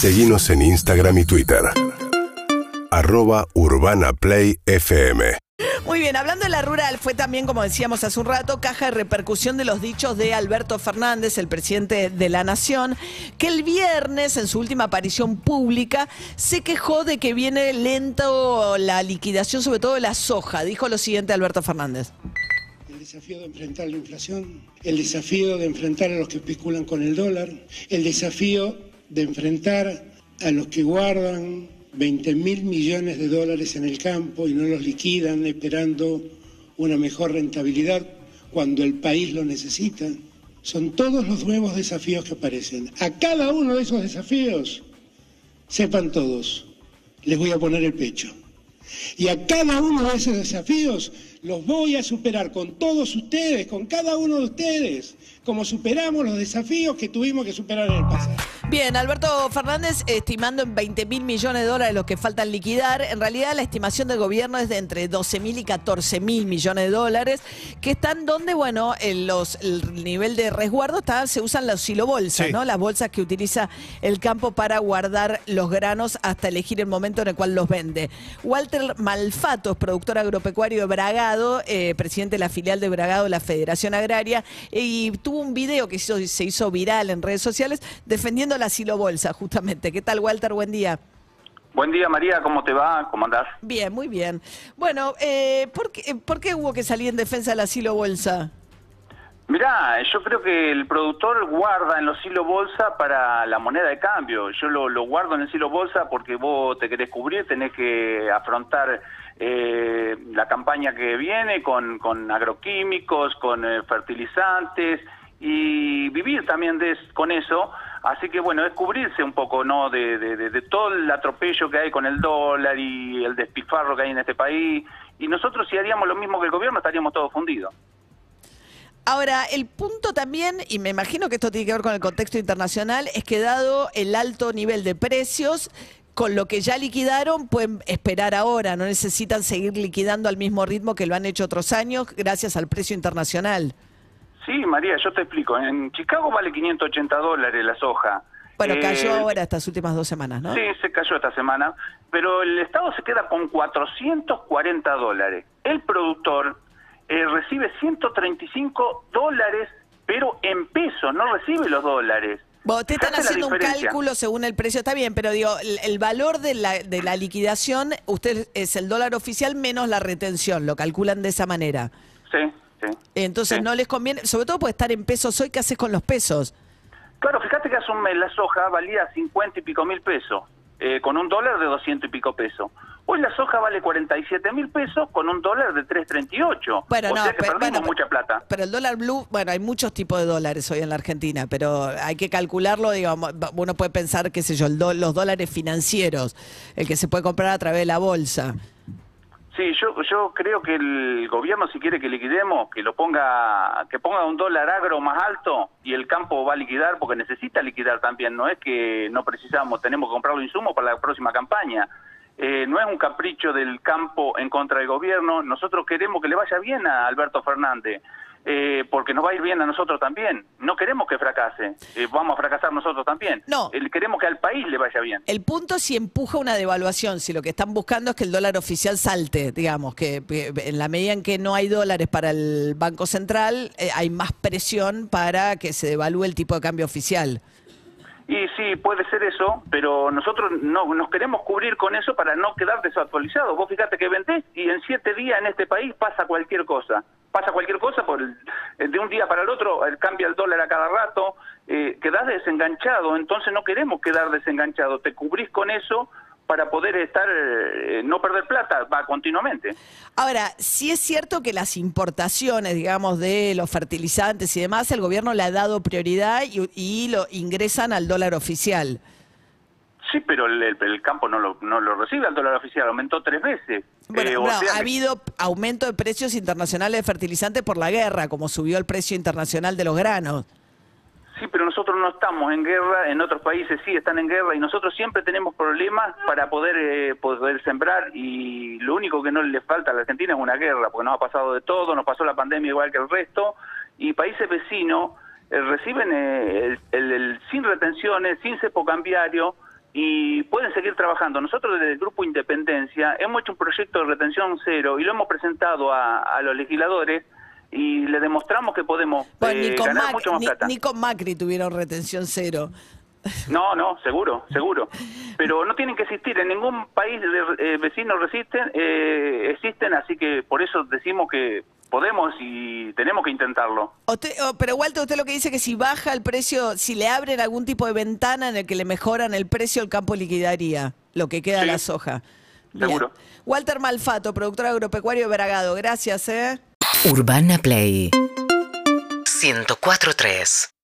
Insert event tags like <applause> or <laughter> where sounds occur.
Seguimos en Instagram y Twitter. Arroba Urbana Play FM. Muy bien, hablando de la rural, fue también, como decíamos hace un rato, caja de repercusión de los dichos de Alberto Fernández, el presidente de la Nación, que el viernes, en su última aparición pública, se quejó de que viene lento la liquidación, sobre todo de la soja. Dijo lo siguiente Alberto Fernández. El desafío de enfrentar la inflación, el desafío de enfrentar a los que especulan con el dólar, el desafío de enfrentar a los que guardan 20 mil millones de dólares en el campo y no los liquidan esperando una mejor rentabilidad cuando el país lo necesita. Son todos los nuevos desafíos que aparecen. A cada uno de esos desafíos, sepan todos, les voy a poner el pecho. Y a cada uno de esos desafíos los voy a superar con todos ustedes, con cada uno de ustedes, como superamos los desafíos que tuvimos que superar en el pasado. Bien, Alberto Fernández estimando en 20 mil millones de dólares los que faltan liquidar. En realidad la estimación del gobierno es de entre 12 mil y 14 mil millones de dólares, que están donde, bueno, en los, el nivel de resguardo está, se usan las silobolsas, ¿no? Las bolsas que utiliza el campo para guardar los granos hasta elegir el momento en el cual los vende. Walter Malfato es productor agropecuario de Bragado, eh, presidente de la filial de Bragado, la Federación Agraria, y tuvo un video que hizo, se hizo viral en redes sociales defendiendo la silobolsa, justamente. ¿Qué tal, Walter? Buen día. Buen día, María. ¿Cómo te va? ¿Cómo andás? Bien, muy bien. Bueno, eh, ¿por, qué, ¿por qué hubo que salir en defensa de la silobolsa? Mirá, yo creo que el productor guarda en los silo bolsa para la moneda de cambio. Yo lo, lo guardo en el silo bolsa porque vos te querés cubrir, tenés que afrontar eh, la campaña que viene con, con agroquímicos, con eh, fertilizantes y vivir también de, con eso. Así que bueno, es cubrirse un poco, ¿no? De, de, todo el atropello que hay con el dólar y el despilfarro que hay en este país. Y nosotros si haríamos lo mismo que el gobierno estaríamos todos fundidos. Ahora, el punto también, y me imagino que esto tiene que ver con el contexto internacional, es que dado el alto nivel de precios, con lo que ya liquidaron, pueden esperar ahora, no necesitan seguir liquidando al mismo ritmo que lo han hecho otros años gracias al precio internacional. Sí, María, yo te explico. En Chicago vale 580 dólares la soja. Bueno, cayó Eh, ahora estas últimas dos semanas, ¿no? Sí, se cayó esta semana, pero el Estado se queda con 440 dólares. El productor eh, recibe 135 dólares, pero en pesos, no recibe los dólares. Bueno, te están haciendo un cálculo según el precio, está bien, pero digo, el, el valor de la, de la liquidación, usted es el dólar oficial menos la retención, lo calculan de esa manera. Sí. Entonces Sí. no les conviene, sobre todo puede estar en pesos hoy, ¿qué haces con los pesos? Claro, fíjate que hace un mes la soja valía 50 y pico mil pesos, eh, con un dólar de 200 y pico pesos. Hoy la soja vale 47 mil pesos con un dólar de 3.38. Bueno, o no, sea que pero- bueno, mucha plata. Pero el dólar blue, bueno, hay muchos tipos de dólares hoy en la Argentina, pero hay que calcularlo, digamos, uno puede pensar, qué sé yo, el do- los dólares financieros, el que se puede comprar a través de la bolsa. Sí, yo, yo creo que el gobierno si quiere que liquidemos, que lo ponga, que ponga un dólar agro más alto y el campo va a liquidar porque necesita liquidar también. No es que no precisamos, tenemos que comprar los insumos para la próxima campaña. Eh, no es un capricho del campo en contra del gobierno. Nosotros queremos que le vaya bien a Alberto Fernández. Eh, porque nos va a ir bien a nosotros también. No queremos que fracase, eh, vamos a fracasar nosotros también. No. Eh, queremos que al país le vaya bien. El punto es si empuja una devaluación, si lo que están buscando es que el dólar oficial salte, digamos, que que en la medida en que no hay dólares para el Banco Central, eh, hay más presión para que se devalúe el tipo de cambio oficial. Y sí, puede ser eso, pero nosotros no nos queremos cubrir con eso para no quedar desactualizados. Vos fíjate que vendés y en siete días en este país pasa cualquier cosa. Pasa cualquier cosa por el- de un día para el otro, el- cambia el dólar a cada rato, eh, quedás desenganchado, entonces no queremos quedar desenganchados. Te cubrís con eso para poder estar, eh, no perder plata, va continuamente. Ahora, sí es cierto que las importaciones, digamos, de los fertilizantes y demás, el gobierno le ha dado prioridad y, y lo ingresan al dólar oficial. Sí, pero el- el campo no lo, no lo recibe al dólar oficial, aumentó tres veces. Bueno, Eh, o no, sea ha habido aumento de precios internacionales de fertilizantes por la guerra, como subió el precio internacional de los granos. Sí, pero nosotros no estamos en guerra, en otros países sí están en guerra y nosotros siempre tenemos problemas para poder eh, poder sembrar y lo único que no le falta a la Argentina es una guerra, porque nos ha pasado de todo, nos pasó la pandemia igual que el resto y países vecinos eh, reciben eh, el, el- el- sin retenciones, sin cepo cambiario y pueden seguir trabajando. Nosotros desde el Grupo Independencia hemos hecho un proyecto de retención cero y lo hemos presentado a, a los legisladores y le demostramos que podemos Bueno, eh, ganar Mac- mucho más ni- plata. ni con Macri tuvieron retención cero. <laughs> No, no, seguro, seguro. Pero no tienen que existir. En ningún país de- eh, vecino resisten, eh, existen, así que por eso decimos que podemos y tenemos que intentarlo. Usted- oh, pero Walter, usted lo que dice que si baja el precio, si le abren algún tipo de ventana en el que le mejoran el precio, el campo liquidaría lo que queda de Sí. la soja. Bien. Seguro. Walter Malfato, productor agropecuario de Bragado. Gracias, ¿eh? Urbana Play 104.3